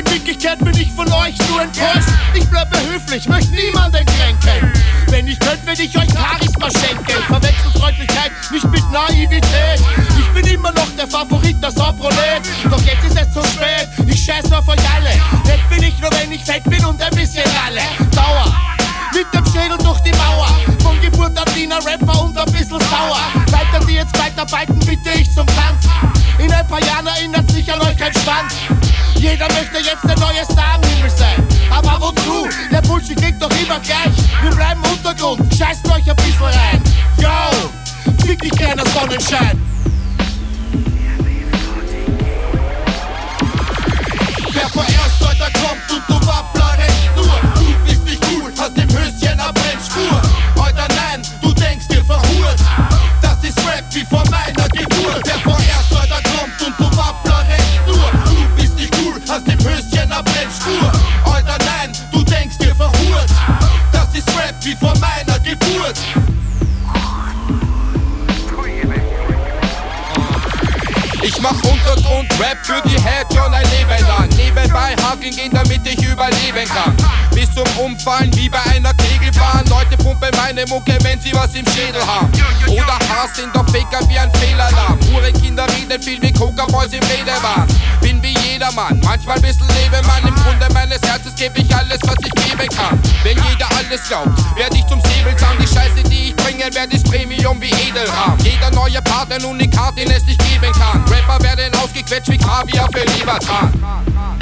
in Wirklichkeit bin ich von euch nur enttäuscht. Ich bleibe höflich, möchte niemanden kränken. Wenn ich könnte, würde ich euch Charisma schenken. Verwechselt Freundlichkeit nicht mit Naivität. Ich bin immer noch der Favorit, das Saprolet. Doch jetzt ist es zu spät, ich scheiß auf euch alle. Nett bin ich nur, wenn ich fett bin und ein bisschen ralle. Dauer. Mit dem Schädel durch die Mauer. Von Geburt an Wiener Rapper und ein bisschen sauer. Weiter, die jetzt weiterarbeiten, bitte ich zum Tanz. Jahren erinnert sich an euch kein Schwanz. Jeder möchte jetzt der neue Star am Himmel sein. Aber wozu? Der Bullshit klingt doch immer gleich. Wir bleiben Untergrund, scheißt euch ein bisschen rein. Yo, fick dich kleiner Sonnenschein. Ich mach Untergrund-Rap für die Head schon ein Leben lang. Nebenbei hakeln gehen, damit ich überleben kann. Bis zum Umfallen wie bei einer Kegelbahn. Leute pumpen meine Mucke, wenn sie was im Schädel haben. Oder Hass sind doch Faker wie ein Fehlalarm. Kinder reden viel wie Coca-Boys im Redewahn. Bin wie jedermann, manchmal bisschen Lebemann. Im Grunde meines Herzens gebe ich alles, was ich geben kann. Wenn jeder alles glaubt, werde ich zum Säbelzahn. Die Scheiße, die ich bringe, werde ich Premium wie Edelrahm. Jeder neue Part ein Unikat, den es nicht geben werden ausgequetscht wie Kaviar für Libertan.